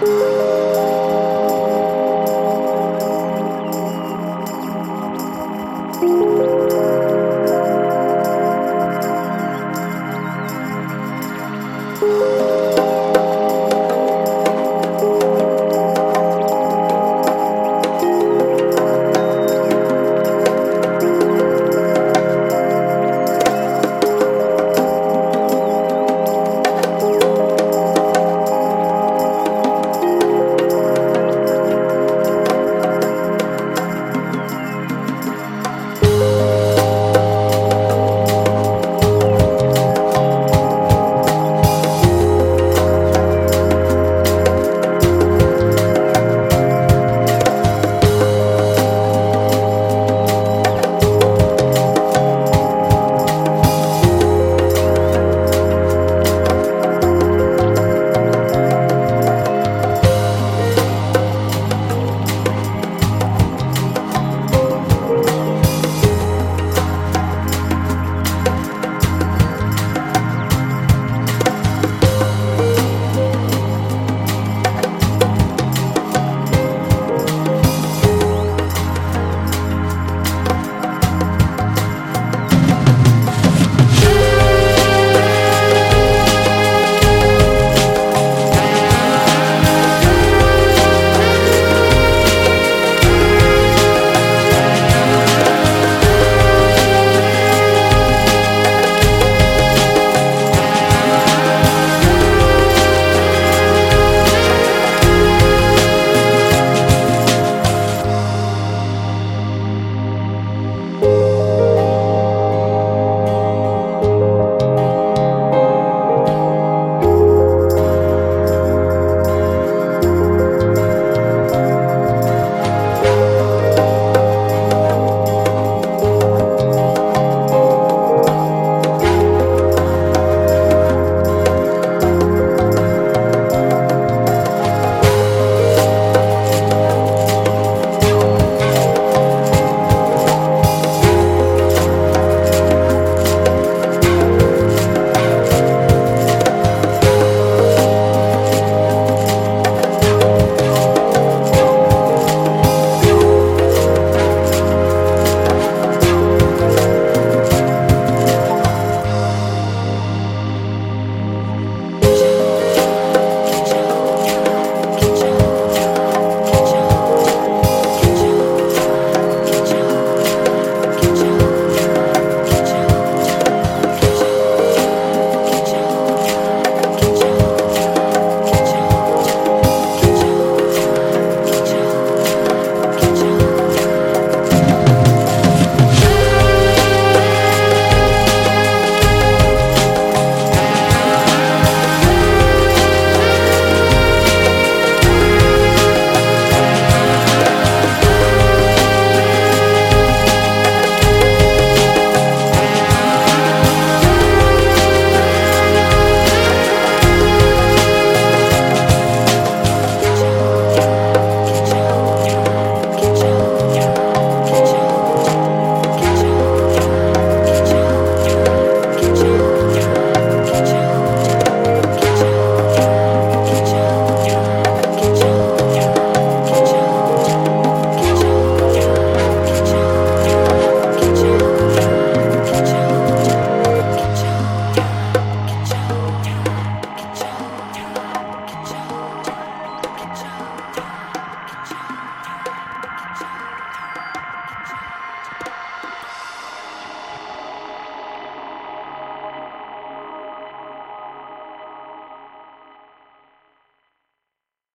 Música